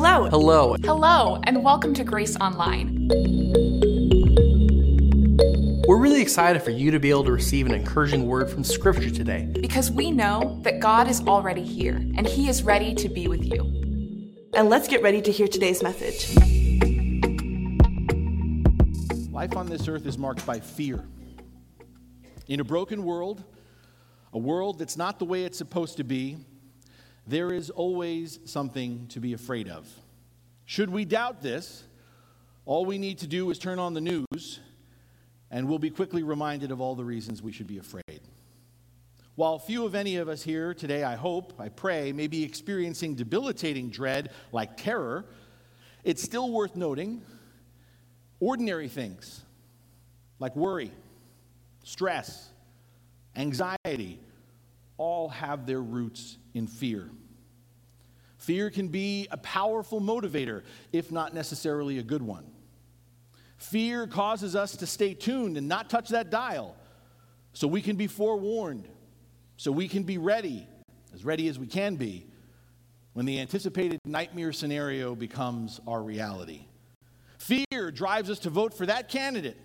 Hello. Hello. Hello, and welcome to Grace Online. We're really excited for you to be able to receive an encouraging word from Scripture today. Because we know that God is already here and He is ready to be with you. And let's get ready to hear today's message. Life on this earth is marked by fear. In a broken world, a world that's not the way it's supposed to be, there is always something to be afraid of. Should we doubt this, all we need to do is turn on the news and we'll be quickly reminded of all the reasons we should be afraid. While few of any of us here today, I hope, I pray, may be experiencing debilitating dread like terror, it's still worth noting ordinary things like worry, stress, anxiety, all have their roots in fear. Fear can be a powerful motivator, if not necessarily a good one. Fear causes us to stay tuned and not touch that dial so we can be forewarned, so we can be ready, as ready as we can be, when the anticipated nightmare scenario becomes our reality. Fear drives us to vote for that candidate,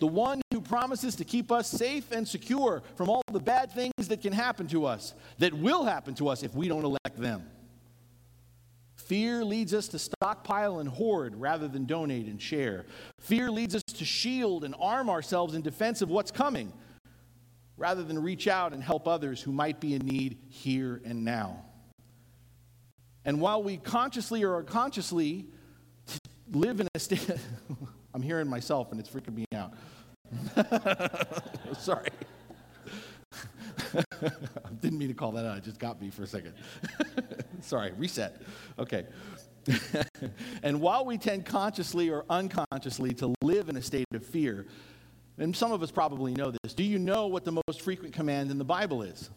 the one who promises to keep us safe and secure from all the bad things that can happen to us, that will happen to us if we don't elect them. Fear leads us to stockpile and hoard rather than donate and share. Fear leads us to shield and arm ourselves in defense of what's coming rather than reach out and help others who might be in need here and now. And while we consciously or unconsciously live in a state, I'm hearing myself and it's freaking me out. Sorry. I didn't mean to call that out. It just got me for a second. Sorry, reset. Okay. and while we tend consciously or unconsciously to live in a state of fear, and some of us probably know this, do you know what the most frequent command in the Bible is?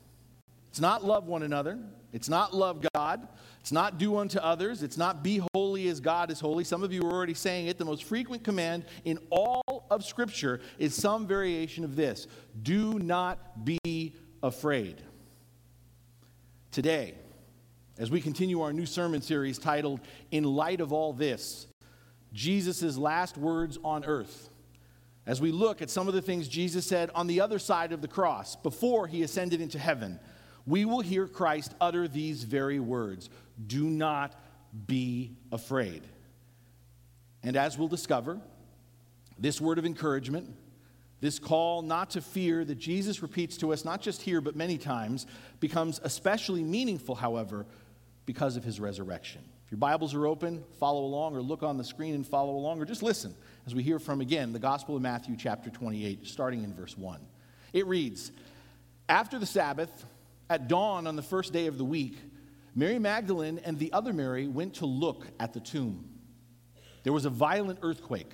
It's not love one another. It's not love God. It's not do unto others. It's not be holy as God is holy. Some of you are already saying it. The most frequent command in all of Scripture is some variation of this do not be afraid. Today, as we continue our new sermon series titled In Light of All This, Jesus' last words on earth, as we look at some of the things Jesus said on the other side of the cross before he ascended into heaven, we will hear Christ utter these very words Do not be afraid. And as we'll discover, this word of encouragement, this call not to fear that Jesus repeats to us, not just here, but many times, becomes especially meaningful, however, because of his resurrection. If your Bibles are open, follow along, or look on the screen and follow along, or just listen as we hear from again the Gospel of Matthew, chapter 28, starting in verse 1. It reads After the Sabbath, at dawn on the first day of the week, Mary Magdalene and the other Mary went to look at the tomb. There was a violent earthquake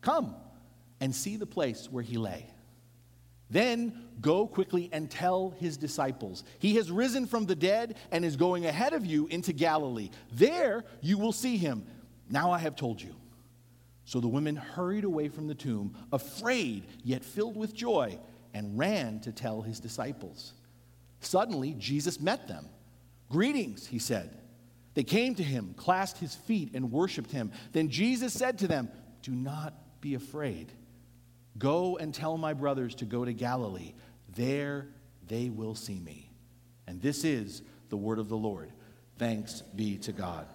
Come and see the place where he lay. Then go quickly and tell his disciples, He has risen from the dead and is going ahead of you into Galilee. There you will see him. Now I have told you. So the women hurried away from the tomb, afraid yet filled with joy, and ran to tell his disciples. Suddenly, Jesus met them. Greetings, he said. They came to him, clasped his feet, and worshiped him. Then Jesus said to them, Do not be afraid. Go and tell my brothers to go to Galilee. There they will see me. And this is the word of the Lord. Thanks be to God.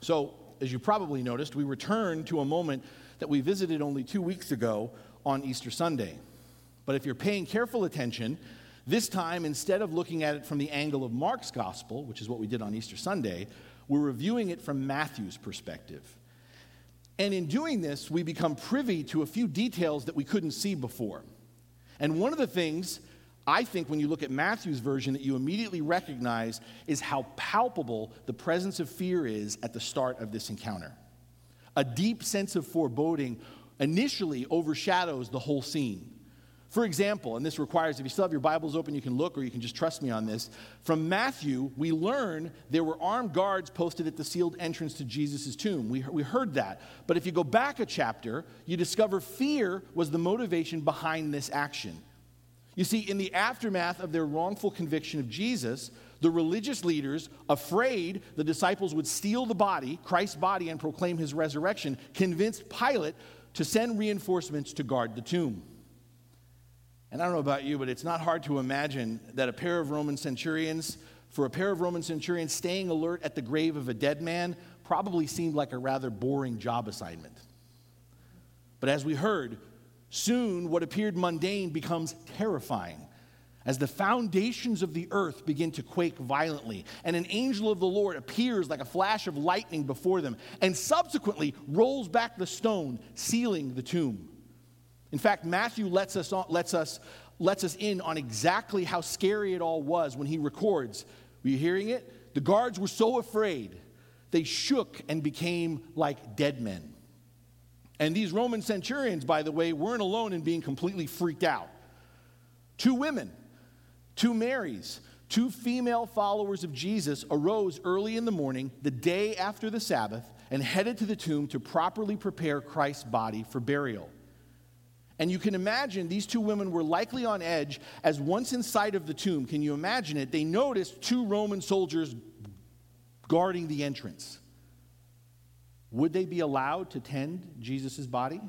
So, as you probably noticed, we return to a moment that we visited only two weeks ago on Easter Sunday. But if you're paying careful attention, this time, instead of looking at it from the angle of Mark's gospel, which is what we did on Easter Sunday, we're reviewing it from Matthew's perspective. And in doing this, we become privy to a few details that we couldn't see before. And one of the things I think when you look at Matthew's version, that you immediately recognize is how palpable the presence of fear is at the start of this encounter. A deep sense of foreboding initially overshadows the whole scene. For example, and this requires, if you still have your Bibles open, you can look or you can just trust me on this. From Matthew, we learn there were armed guards posted at the sealed entrance to Jesus' tomb. We, we heard that. But if you go back a chapter, you discover fear was the motivation behind this action. You see, in the aftermath of their wrongful conviction of Jesus, the religious leaders, afraid the disciples would steal the body, Christ's body, and proclaim his resurrection, convinced Pilate to send reinforcements to guard the tomb. And I don't know about you, but it's not hard to imagine that a pair of Roman centurions, for a pair of Roman centurions, staying alert at the grave of a dead man probably seemed like a rather boring job assignment. But as we heard, soon what appeared mundane becomes terrifying as the foundations of the earth begin to quake violently, and an angel of the Lord appears like a flash of lightning before them, and subsequently rolls back the stone, sealing the tomb. In fact, Matthew lets us, on, lets us, lets us in on exactly how scary it all was when he records. Were you hearing it? The guards were so afraid, they shook and became like dead men. And these Roman centurions, by the way, weren't alone in being completely freaked out. Two women, two Marys, two female followers of Jesus arose early in the morning, the day after the Sabbath, and headed to the tomb to properly prepare Christ's body for burial. And you can imagine these two women were likely on edge as once inside of the tomb, can you imagine it? They noticed two Roman soldiers guarding the entrance. Would they be allowed to tend Jesus' body?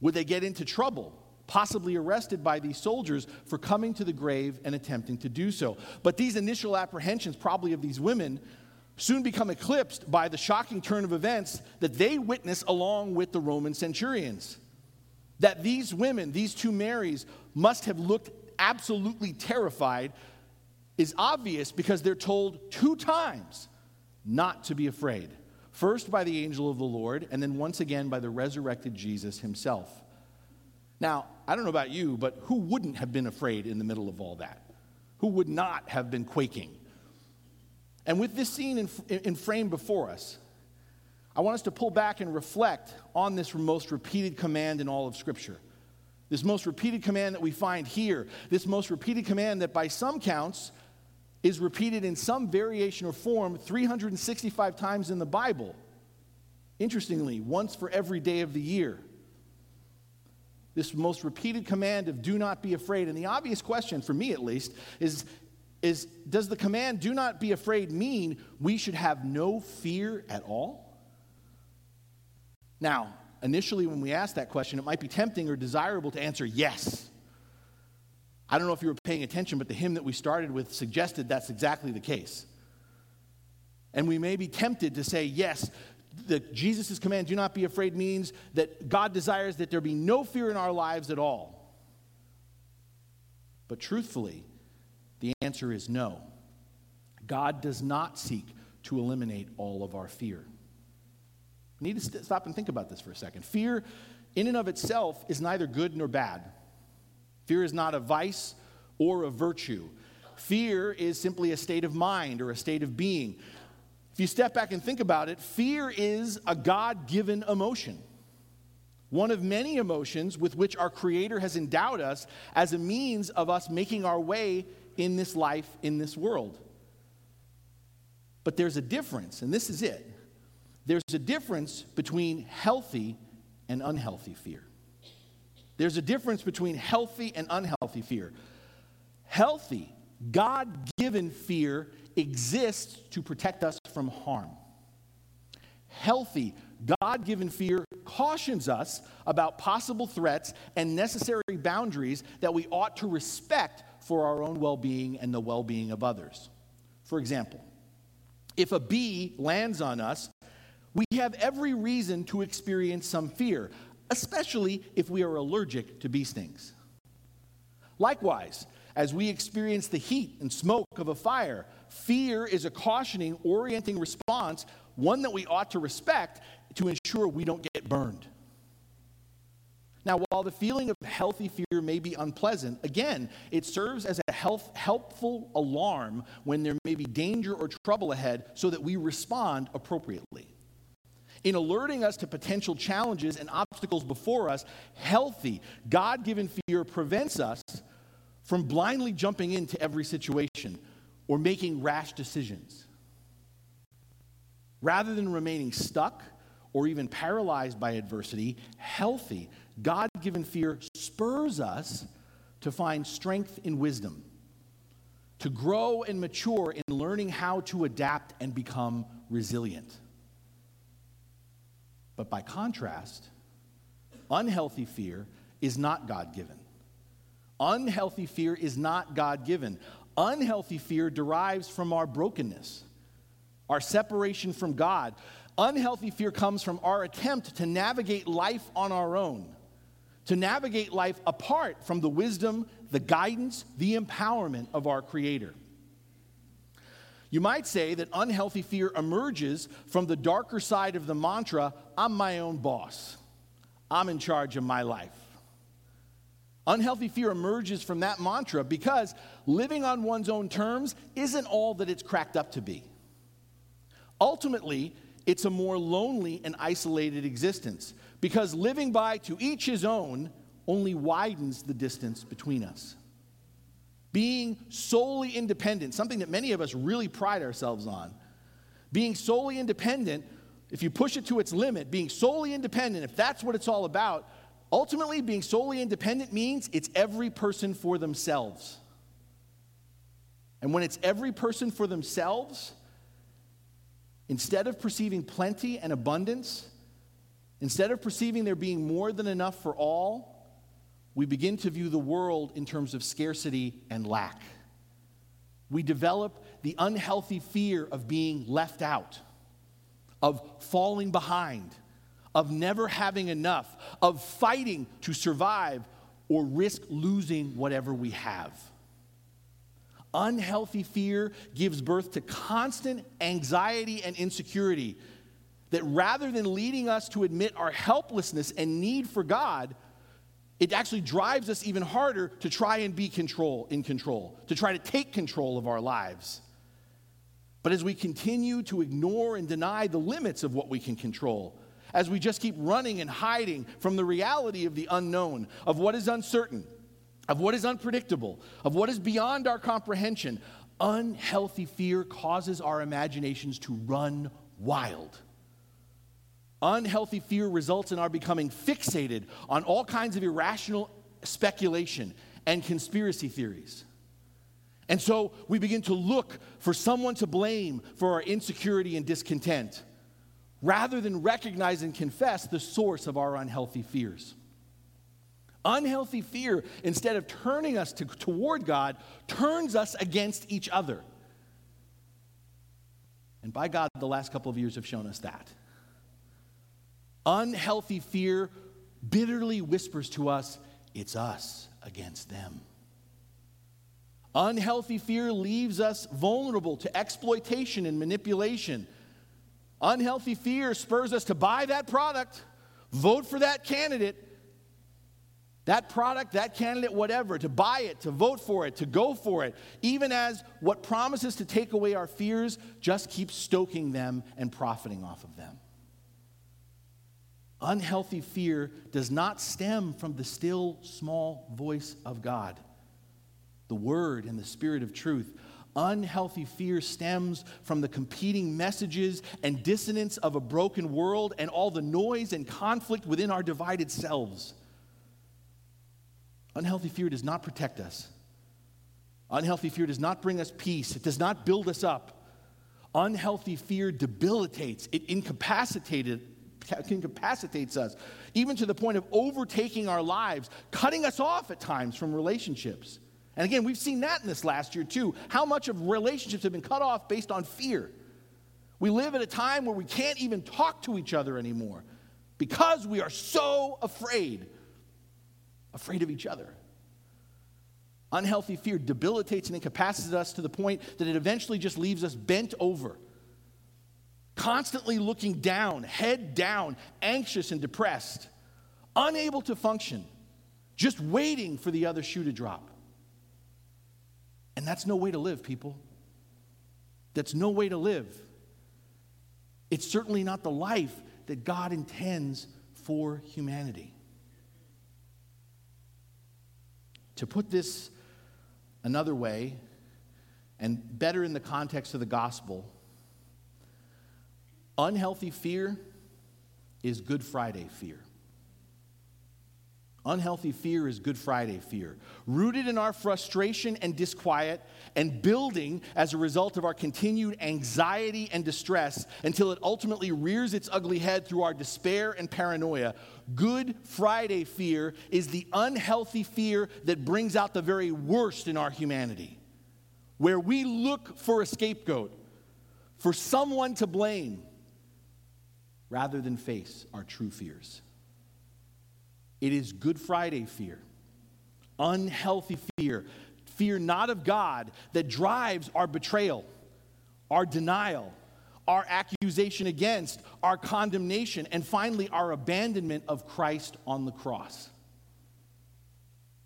Would they get into trouble, possibly arrested by these soldiers for coming to the grave and attempting to do so? But these initial apprehensions, probably of these women, soon become eclipsed by the shocking turn of events that they witness along with the Roman centurions. That these women, these two Marys, must have looked absolutely terrified is obvious because they're told two times not to be afraid. First by the angel of the Lord, and then once again by the resurrected Jesus himself. Now, I don't know about you, but who wouldn't have been afraid in the middle of all that? Who would not have been quaking? And with this scene in, in frame before us, I want us to pull back and reflect on this most repeated command in all of Scripture. This most repeated command that we find here, this most repeated command that by some counts is repeated in some variation or form 365 times in the Bible. Interestingly, once for every day of the year. This most repeated command of do not be afraid. And the obvious question, for me at least, is, is does the command do not be afraid mean we should have no fear at all? Now, initially, when we ask that question, it might be tempting or desirable to answer yes. I don't know if you were paying attention, but the hymn that we started with suggested that's exactly the case. And we may be tempted to say, yes, that Jesus' command, do not be afraid, means that God desires that there be no fear in our lives at all. But truthfully, the answer is no. God does not seek to eliminate all of our fear. Need to st- stop and think about this for a second. Fear, in and of itself, is neither good nor bad. Fear is not a vice or a virtue. Fear is simply a state of mind or a state of being. If you step back and think about it, fear is a God given emotion. One of many emotions with which our Creator has endowed us as a means of us making our way in this life, in this world. But there's a difference, and this is it. There's a difference between healthy and unhealthy fear. There's a difference between healthy and unhealthy fear. Healthy, God given fear exists to protect us from harm. Healthy, God given fear cautions us about possible threats and necessary boundaries that we ought to respect for our own well being and the well being of others. For example, if a bee lands on us, we have every reason to experience some fear, especially if we are allergic to bee stings. Likewise, as we experience the heat and smoke of a fire, fear is a cautioning, orienting response, one that we ought to respect to ensure we don't get burned. Now, while the feeling of healthy fear may be unpleasant, again, it serves as a health, helpful alarm when there may be danger or trouble ahead so that we respond appropriately. In alerting us to potential challenges and obstacles before us, healthy, God given fear prevents us from blindly jumping into every situation or making rash decisions. Rather than remaining stuck or even paralyzed by adversity, healthy, God given fear spurs us to find strength in wisdom, to grow and mature in learning how to adapt and become resilient. But by contrast, unhealthy fear is not God given. Unhealthy fear is not God given. Unhealthy fear derives from our brokenness, our separation from God. Unhealthy fear comes from our attempt to navigate life on our own to navigate life apart from the wisdom, the guidance, the empowerment of our Creator. You might say that unhealthy fear emerges from the darker side of the mantra I'm my own boss, I'm in charge of my life. Unhealthy fear emerges from that mantra because living on one's own terms isn't all that it's cracked up to be. Ultimately, it's a more lonely and isolated existence because living by to each his own only widens the distance between us. Being solely independent, something that many of us really pride ourselves on, being solely independent, if you push it to its limit, being solely independent, if that's what it's all about, ultimately being solely independent means it's every person for themselves. And when it's every person for themselves, instead of perceiving plenty and abundance, Instead of perceiving there being more than enough for all, we begin to view the world in terms of scarcity and lack. We develop the unhealthy fear of being left out, of falling behind, of never having enough, of fighting to survive or risk losing whatever we have. Unhealthy fear gives birth to constant anxiety and insecurity that rather than leading us to admit our helplessness and need for God, it actually drives us even harder to try and be control in control, to try to take control of our lives. But as we continue to ignore and deny the limits of what we can control, as we just keep running and hiding from the reality of the unknown, of what is uncertain, of what is unpredictable, of what is beyond our comprehension, unhealthy fear causes our imaginations to run wild. Unhealthy fear results in our becoming fixated on all kinds of irrational speculation and conspiracy theories. And so we begin to look for someone to blame for our insecurity and discontent rather than recognize and confess the source of our unhealthy fears. Unhealthy fear, instead of turning us to, toward God, turns us against each other. And by God, the last couple of years have shown us that. Unhealthy fear bitterly whispers to us, it's us against them. Unhealthy fear leaves us vulnerable to exploitation and manipulation. Unhealthy fear spurs us to buy that product, vote for that candidate, that product, that candidate, whatever, to buy it, to vote for it, to go for it, even as what promises to take away our fears just keeps stoking them and profiting off of them. Unhealthy fear does not stem from the still small voice of God, the Word and the Spirit of truth. Unhealthy fear stems from the competing messages and dissonance of a broken world and all the noise and conflict within our divided selves. Unhealthy fear does not protect us. Unhealthy fear does not bring us peace. It does not build us up. Unhealthy fear debilitates, it incapacitated, incapacitates us, even to the point of overtaking our lives, cutting us off at times from relationships. And again, we've seen that in this last year too. How much of relationships have been cut off based on fear? We live at a time where we can't even talk to each other anymore because we are so afraid, afraid of each other. Unhealthy fear debilitates and incapacitates us to the point that it eventually just leaves us bent over constantly looking down, head down, anxious and depressed. unable to function, just waiting for the other shoe to drop. And that's no way to live, people. That's no way to live. It's certainly not the life that God intends for humanity. To put this another way, and better in the context of the gospel, unhealthy fear is Good Friday fear. Unhealthy fear is Good Friday fear, rooted in our frustration and disquiet, and building as a result of our continued anxiety and distress until it ultimately rears its ugly head through our despair and paranoia. Good Friday fear is the unhealthy fear that brings out the very worst in our humanity, where we look for a scapegoat, for someone to blame, rather than face our true fears. It is Good Friday fear, unhealthy fear, fear not of God that drives our betrayal, our denial, our accusation against, our condemnation, and finally our abandonment of Christ on the cross.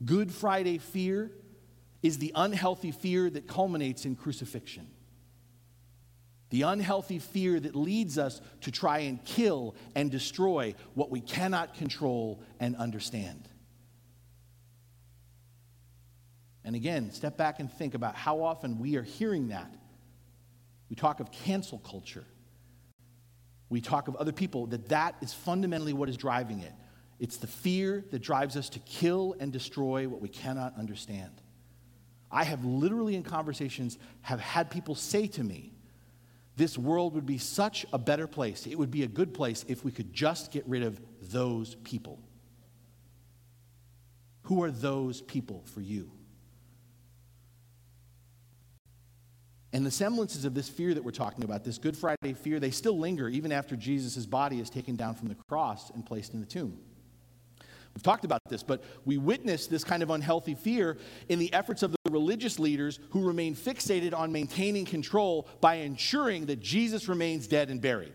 Good Friday fear is the unhealthy fear that culminates in crucifixion the unhealthy fear that leads us to try and kill and destroy what we cannot control and understand. And again, step back and think about how often we are hearing that. We talk of cancel culture. We talk of other people that that is fundamentally what is driving it. It's the fear that drives us to kill and destroy what we cannot understand. I have literally in conversations have had people say to me, this world would be such a better place. It would be a good place if we could just get rid of those people. Who are those people for you? And the semblances of this fear that we're talking about, this Good Friday fear, they still linger even after Jesus' body is taken down from the cross and placed in the tomb. We've talked about this, but we witness this kind of unhealthy fear in the efforts of the religious leaders who remain fixated on maintaining control by ensuring that Jesus remains dead and buried.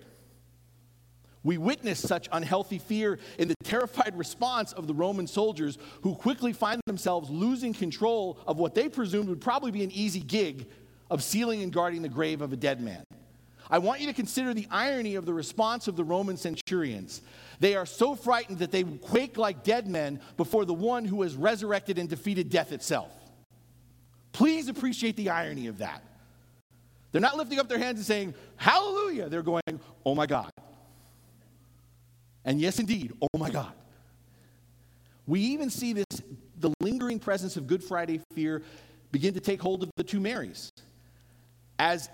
We witness such unhealthy fear in the terrified response of the Roman soldiers who quickly find themselves losing control of what they presumed would probably be an easy gig of sealing and guarding the grave of a dead man. I want you to consider the irony of the response of the Roman centurions. They are so frightened that they quake like dead men before the one who has resurrected and defeated death itself. Please appreciate the irony of that. They're not lifting up their hands and saying, Hallelujah. They're going, Oh my God. And yes, indeed, oh my God. We even see this, the lingering presence of Good Friday fear begin to take hold of the two Marys. As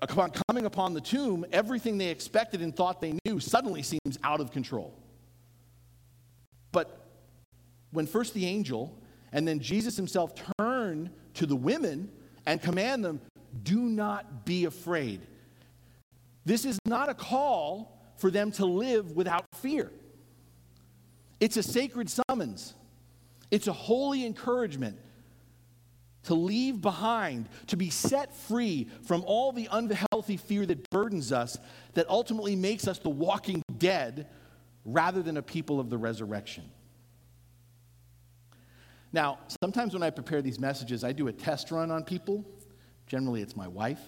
upon coming upon the tomb, everything they expected and thought they knew suddenly seems out of control. But when first the angel and then Jesus himself turn to the women and command them, do not be afraid. This is not a call for them to live without fear. It's a sacred summons. It's a holy encouragement to leave behind, to be set free from all the unhealthy fear that burdens us, that ultimately makes us the walking dead rather than a people of the resurrection. Now, sometimes when I prepare these messages, I do a test run on people. Generally, it's my wife.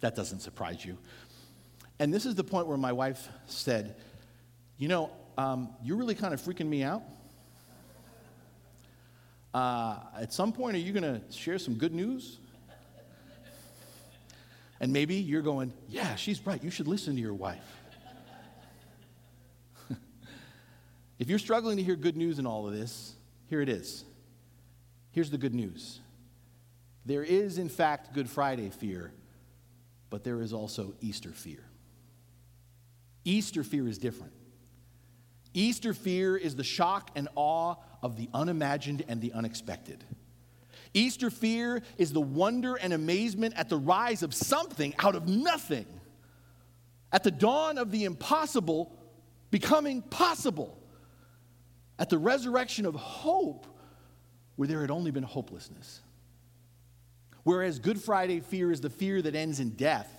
That doesn't surprise you. And this is the point where my wife said, You know, um, you're really kind of freaking me out. Uh, at some point, are you going to share some good news? And maybe you're going, yeah, she's right. You should listen to your wife. If you're struggling to hear good news in all of this, here it is. Here's the good news there is, in fact, Good Friday fear, but there is also Easter fear. Easter fear is different. Easter fear is the shock and awe of the unimagined and the unexpected. Easter fear is the wonder and amazement at the rise of something out of nothing, at the dawn of the impossible becoming possible, at the resurrection of hope where there had only been hopelessness. Whereas Good Friday fear is the fear that ends in death,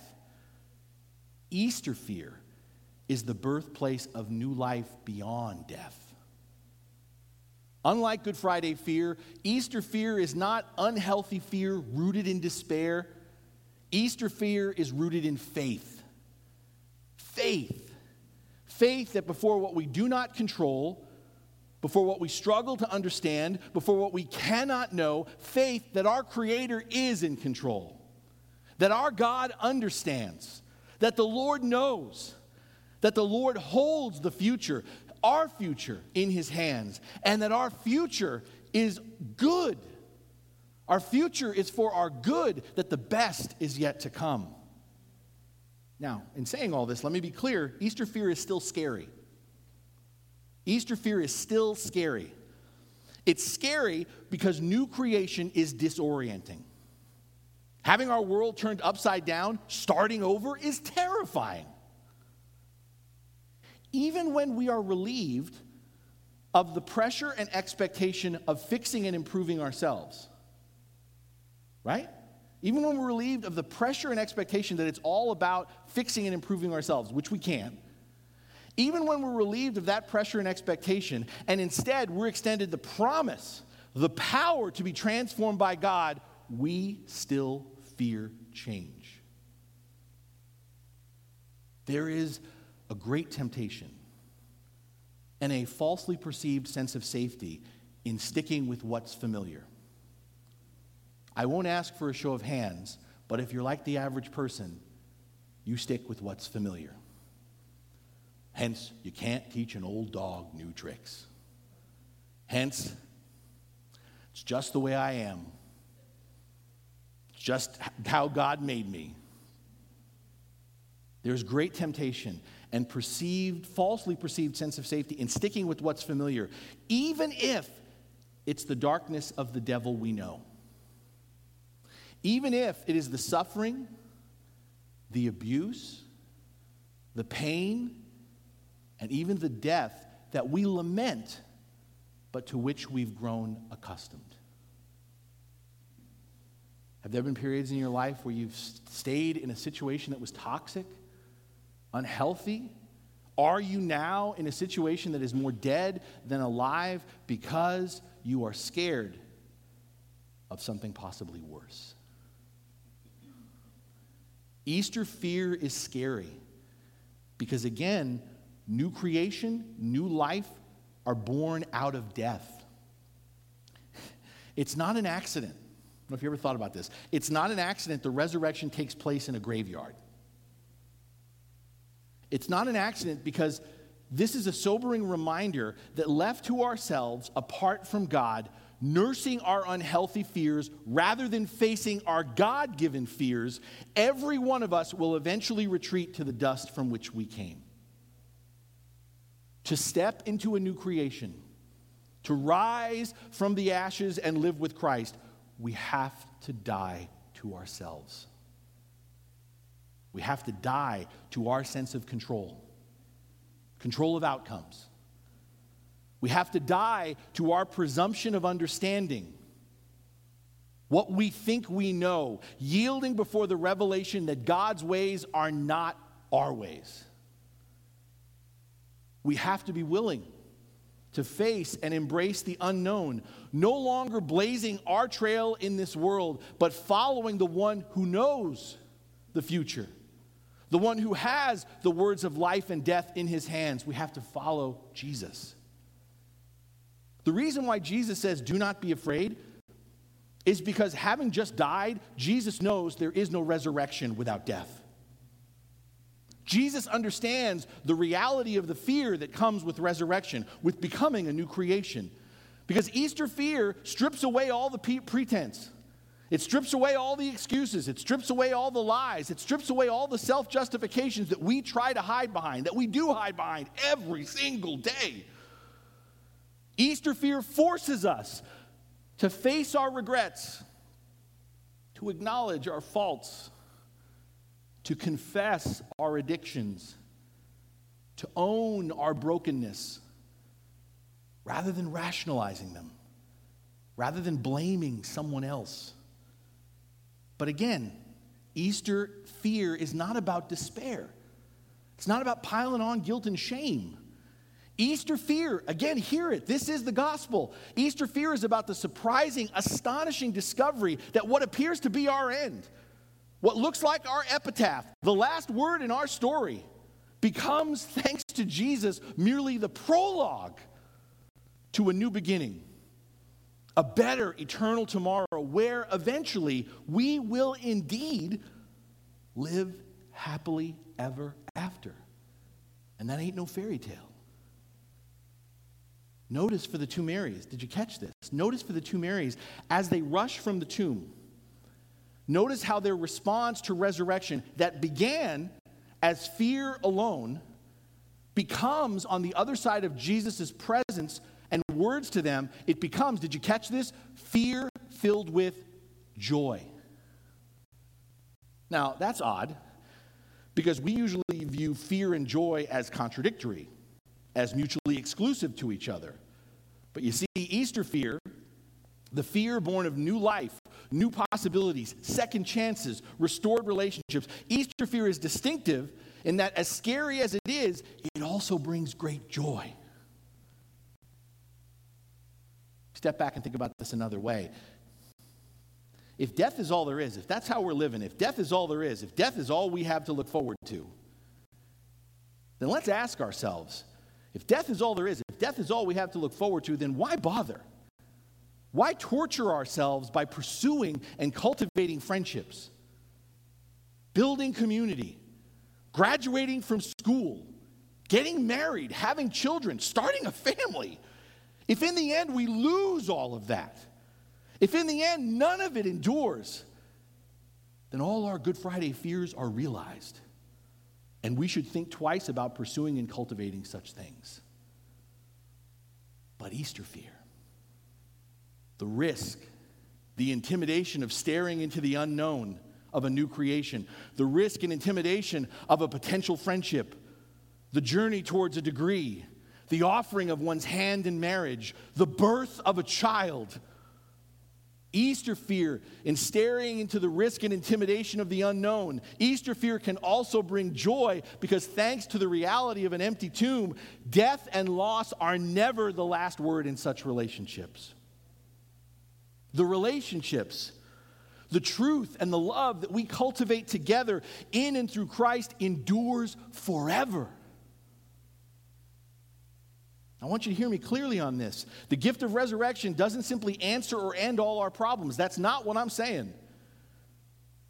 Easter fear is the birthplace of new life beyond death. Unlike Good Friday fear, Easter fear is not unhealthy fear rooted in despair. Easter fear is rooted in faith. Faith. Faith that before what we do not control, before what we struggle to understand, before what we cannot know, faith that our Creator is in control, that our God understands, that the Lord knows, that the Lord holds the future, our future, in His hands, and that our future is good. Our future is for our good, that the best is yet to come. Now, in saying all this, let me be clear Easter fear is still scary. Easter fear is still scary. It's scary because new creation is disorienting. Having our world turned upside down, starting over, is terrifying. Even when we are relieved of the pressure and expectation of fixing and improving ourselves, right? Even when we're relieved of the pressure and expectation that it's all about fixing and improving ourselves, which we can, even when we're relieved of that pressure and expectation, and instead we're extended the promise, the power to be transformed by God, we still fear change. There is a great temptation and a falsely perceived sense of safety in sticking with what's familiar. I won't ask for a show of hands, but if you're like the average person, you stick with what's familiar. Hence, you can't teach an old dog new tricks. Hence, it's just the way I am. It's just how God made me. There's great temptation and perceived, falsely perceived sense of safety in sticking with what's familiar, even if it's the darkness of the devil we know. Even if it is the suffering, the abuse, the pain, and even the death that we lament, but to which we've grown accustomed. Have there been periods in your life where you've stayed in a situation that was toxic, unhealthy? Are you now in a situation that is more dead than alive because you are scared of something possibly worse? Easter fear is scary because, again, new creation, new life are born out of death. It's not an accident. I don't know if you ever thought about this. It's not an accident the resurrection takes place in a graveyard. It's not an accident because this is a sobering reminder that left to ourselves, apart from God, nursing our unhealthy fears rather than facing our God given fears, every one of us will eventually retreat to the dust from which we came to step into a new creation, to rise from the ashes and live with Christ, we have to die to ourselves. We have to die to our sense of control, control of outcomes. We have to die to our presumption of understanding, what we think we know, yielding before the revelation that God's ways are not our ways. We have to be willing to face and embrace the unknown, no longer blazing our trail in this world, but following the one who knows the future, the one who has the words of life and death in his hands. We have to follow Jesus. The reason why Jesus says, Do not be afraid, is because having just died, Jesus knows there is no resurrection without death. Jesus understands the reality of the fear that comes with resurrection, with becoming a new creation. Because Easter fear strips away all the pretense. It strips away all the excuses. It strips away all the lies. It strips away all the self justifications that we try to hide behind, that we do hide behind every single day. Easter fear forces us to face our regrets, to acknowledge our faults, to confess our addictions, to own our brokenness, rather than rationalizing them, rather than blaming someone else. But again, Easter fear is not about despair. It's not about piling on guilt and shame. Easter fear, again, hear it. This is the gospel. Easter fear is about the surprising, astonishing discovery that what appears to be our end, what looks like our epitaph, the last word in our story, becomes, thanks to Jesus, merely the prologue to a new beginning, a better eternal tomorrow where eventually we will indeed live happily ever after. And that ain't no fairy tale. Notice for the two Marys, did you catch this? Notice for the two Marys, as they rush from the tomb, notice how their response to resurrection that began as fear alone becomes on the other side of Jesus' presence and words to them, it becomes, did you catch this? Fear filled with joy. Now, that's odd because we usually view fear and joy as contradictory, as mutually exclusive to each other. But you see, Easter fear, the fear born of new life, new possibilities, second chances, restored relationships, Easter fear is distinctive in that, as scary as it is, it also brings great joy. Step back and think about this another way. If death is all there is, if that's how we're living, if death is all there is, if death is all we have to look forward to, then let's ask ourselves if death is all there is, if death is all we have to look forward to, then why bother? Why torture ourselves by pursuing and cultivating friendships, building community, graduating from school, getting married, having children, starting a family? If in the end we lose all of that, if in the end none of it endures, then all our Good Friday fears are realized. And we should think twice about pursuing and cultivating such things. But Easter fear, the risk, the intimidation of staring into the unknown of a new creation, the risk and intimidation of a potential friendship, the journey towards a degree, the offering of one's hand in marriage, the birth of a child Easter fear in staring into the risk and intimidation of the unknown. Easter fear can also bring joy because, thanks to the reality of an empty tomb, death and loss are never the last word in such relationships. The relationships, the truth, and the love that we cultivate together in and through Christ endures forever. I want you to hear me clearly on this. The gift of resurrection doesn't simply answer or end all our problems. That's not what I'm saying.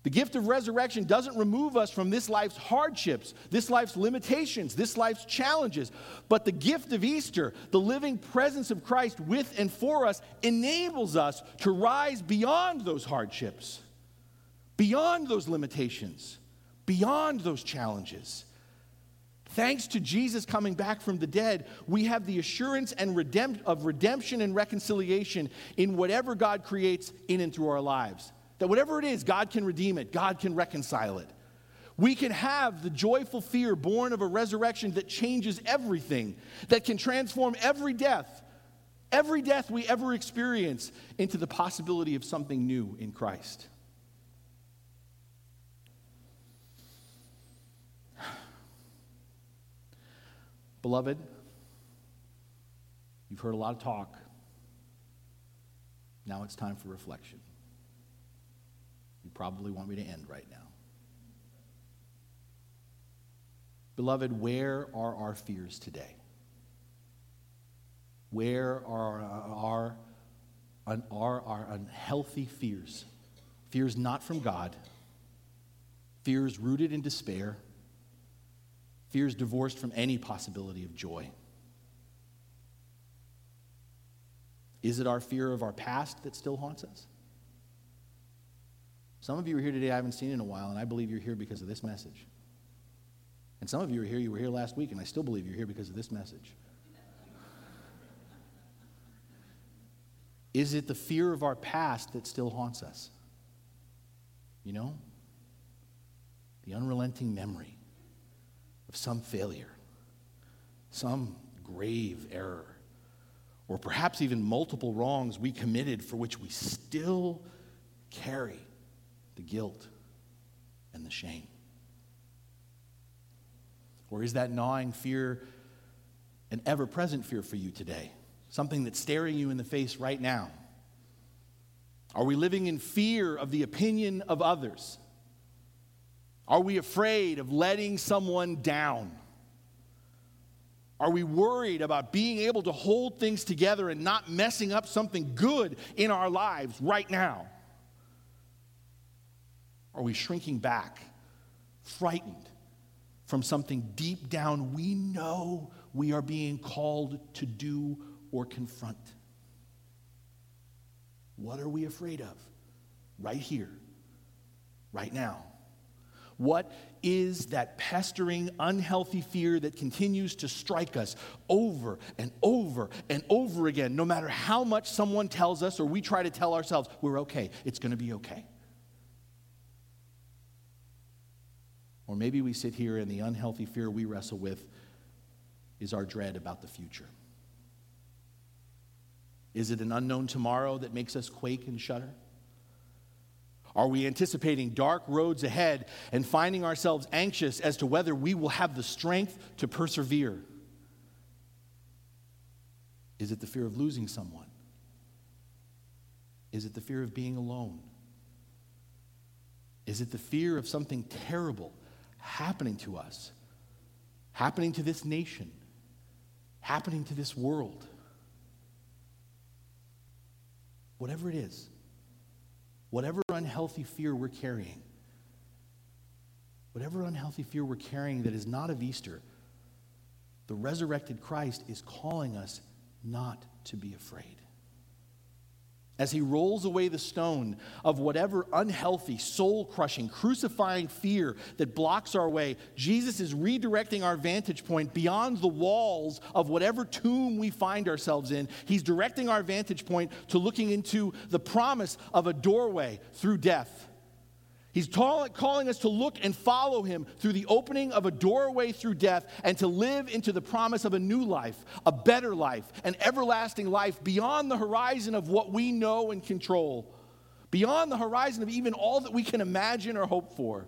The gift of resurrection doesn't remove us from this life's hardships, this life's limitations, this life's challenges. But the gift of Easter, the living presence of Christ with and for us, enables us to rise beyond those hardships, beyond those limitations, beyond those challenges Thanks to Jesus coming back from the dead, we have the assurance and redemp- of redemption and reconciliation in whatever God creates in and through our lives. That whatever it is, God can redeem it, God can reconcile it. We can have the joyful fear born of a resurrection that changes everything, that can transform every death, every death we ever experience, into the possibility of something new in Christ. Beloved, you've heard a lot of talk. Now it's time for reflection. Probably want me to end right now. Beloved, where are our fears today? Where are our, our, our, our unhealthy fears? Fears not from God, fears rooted in despair fears divorced from any possibility of joy. Is it our fear of our past that still haunts us? Some of you are here today I haven't seen in a while, and I believe you're here because of this message. And some of you are here, you were here last week, and I still believe you're here because of this message. Is it the fear of our past that still haunts us? You know? The unrelenting memory of some failure, some grave error, or perhaps even multiple wrongs we committed for which we still carry the guilt and the shame. Or is that gnawing fear an ever present fear for you today? Something that's staring you in the face right now? Are we living in fear of the opinion of others? Are we afraid of letting someone down? Are we worried about being able to hold things together and not messing up something good in our lives right now? Are we shrinking back, frightened from something deep down we know we are being called to do or confront? What are we afraid of? Right here, right now. What is that pestering, unhealthy fear that continues to strike us over and over and over again, no matter how much someone tells us or we try to tell ourselves, we're okay, it's to be okay? Or maybe we sit here and the unhealthy fear we wrestle with is our dread about the future. Is it an unknown tomorrow that makes us quake and shudder? Are we anticipating dark roads ahead and finding ourselves anxious as to whether we will have the strength to persevere? Is it the fear of losing someone? Is it the fear of being alone? Is it the fear of something terrible happening to us, happening to this nation, happening to this world? Whatever it is whatever unhealthy fear we're carrying, whatever unhealthy fear we're carrying that is not of Easter, the resurrected Christ is calling us not to be afraid as he rolls away the stone of whatever unhealthy, soul crushing, crucifying fear that blocks our way, Jesus is redirecting our vantage point beyond the walls of whatever tomb we find ourselves in. He's directing our vantage point to looking into the promise of a doorway through death. He's calling us to look and follow him through the opening of a doorway through death and to live into the promise of a new life, a better life, an everlasting life beyond the horizon of what we know and control, beyond the horizon of even all that we can imagine or hope for.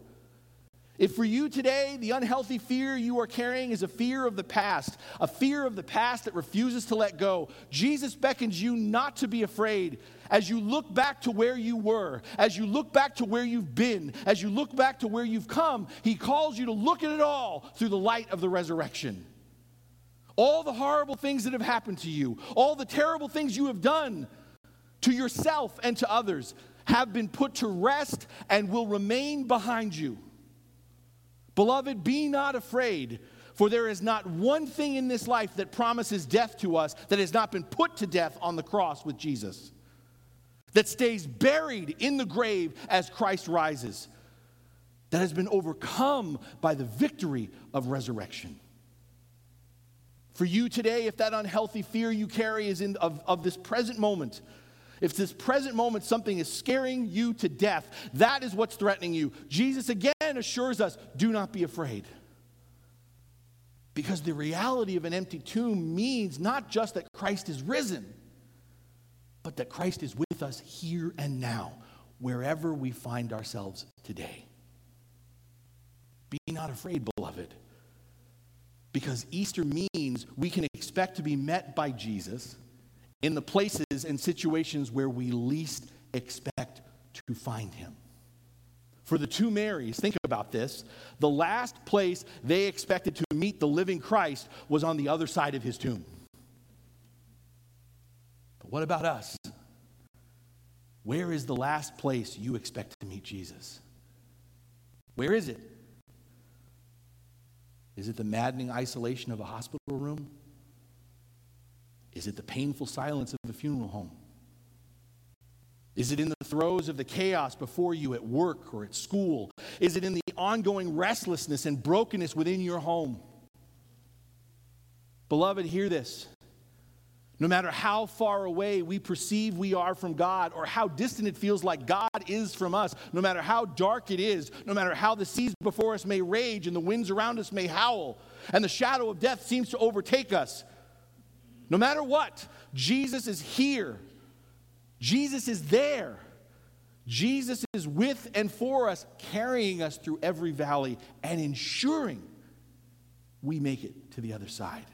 If for you today, the unhealthy fear you are carrying is a fear of the past, a fear of the past that refuses to let go, Jesus beckons you not to be afraid. As you look back to where you were, as you look back to where you've been, as you look back to where you've come, He calls you to look at it all through the light of the resurrection. All the horrible things that have happened to you, all the terrible things you have done to yourself and to others, have been put to rest and will remain behind you. Beloved, be not afraid, for there is not one thing in this life that promises death to us that has not been put to death on the cross with Jesus, that stays buried in the grave as Christ rises, that has been overcome by the victory of resurrection. For you today, if that unhealthy fear you carry is in, of, of this present moment, if this present moment something is scaring you to death, that is what's threatening you. Jesus again assures us do not be afraid. Because the reality of an empty tomb means not just that Christ is risen, but that Christ is with us here and now, wherever we find ourselves today. Be not afraid, beloved, because Easter means we can expect to be met by Jesus in the places and situations where we least expect to find him. For the two Marys, think about this. The last place they expected to meet the living Christ was on the other side of his tomb. But what about us? Where is the last place you expect to meet Jesus? Where is it? Is it the maddening isolation of a hospital room? Is it the painful silence of a funeral home? Is it in the throes of the chaos before you at work or at school? Is it in the ongoing restlessness and brokenness within your home? Beloved, hear this. No matter how far away we perceive we are from God or how distant it feels like God is from us, no matter how dark it is, no matter how the seas before us may rage and the winds around us may howl, and the shadow of death seems to overtake us, no matter what, Jesus is here. Jesus is there. Jesus is with and for us, carrying us through every valley and ensuring we make it to the other side.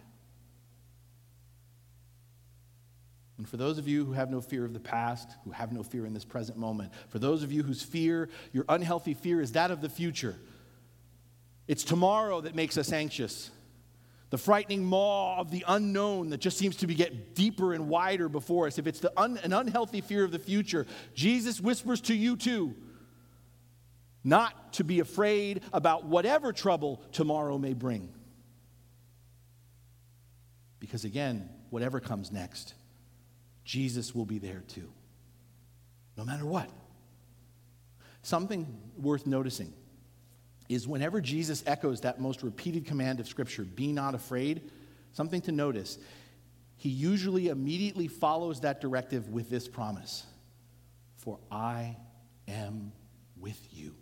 And for those of you who have no fear of the past, who have no fear in this present moment, for those of you whose fear, your unhealthy fear, is that of the future, it's tomorrow that makes us anxious. The frightening maw of the unknown that just seems to be get deeper and wider before us. If it's un, an unhealthy fear of the future, Jesus whispers to you too not to be afraid about whatever trouble tomorrow may bring. Because again, whatever comes next, Jesus will be there too, no matter what. Something worth noticing is whenever Jesus echoes that most repeated command of Scripture, be not afraid, something to notice, he usually immediately follows that directive with this promise For I am with you.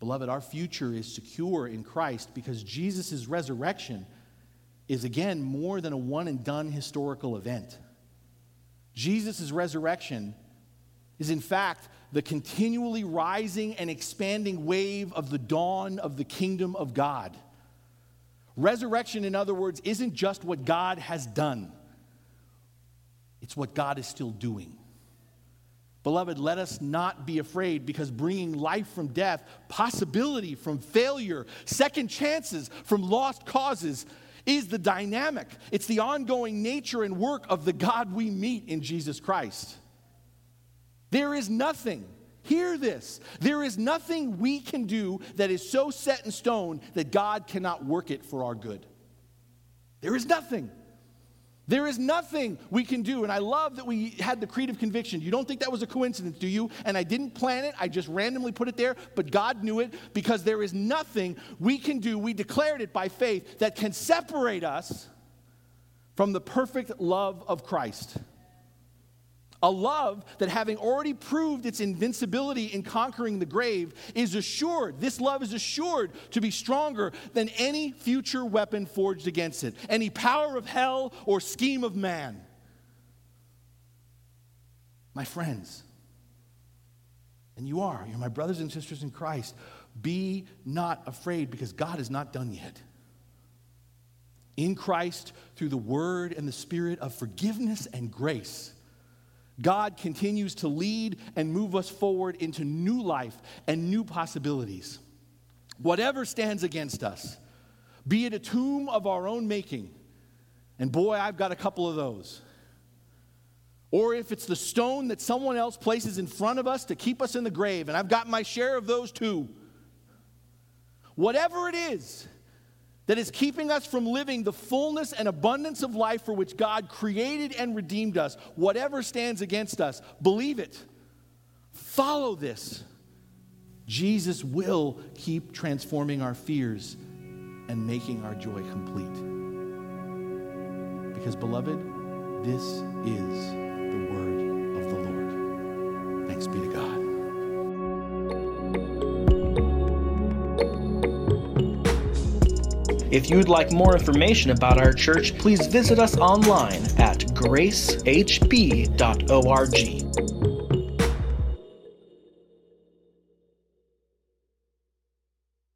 Beloved, our future is secure in Christ because Jesus' resurrection is again more than a one and done historical event. Jesus' resurrection is, in fact, the continually rising and expanding wave of the dawn of the kingdom of God. Resurrection, in other words, isn't just what God has done, it's what God is still doing. Beloved, let us not be afraid because bringing life from death, possibility from failure, second chances from lost causes is the dynamic. It's the ongoing nature and work of the God we meet in Jesus Christ. There is nothing, hear this, there is nothing we can do that is so set in stone that God cannot work it for our good. There is nothing. There is nothing we can do. And I love that we had the creed of conviction. You don't think that was a coincidence, do you? And I didn't plan it, I just randomly put it there, but God knew it because there is nothing we can do. We declared it by faith that can separate us from the perfect love of Christ. A love that, having already proved its invincibility in conquering the grave, is assured, this love is assured to be stronger than any future weapon forged against it, any power of hell or scheme of man. My friends, and you are, you're my brothers and sisters in Christ, be not afraid because God is not done yet. In Christ, through the word and the spirit of forgiveness and grace, God continues to lead and move us forward into new life and new possibilities. Whatever stands against us, be it a tomb of our own making, and boy, I've got a couple of those. Or if it's the stone that someone else places in front of us to keep us in the grave, and I've got my share of those too. Whatever it is, that is keeping us from living the fullness and abundance of life for which God created and redeemed us, whatever stands against us, believe it. Follow this. Jesus will keep transforming our fears and making our joy complete. Because, beloved, this is the word of the Lord. Thanks be to God. If you'd like more information about our church, please visit us online at gracehb.org.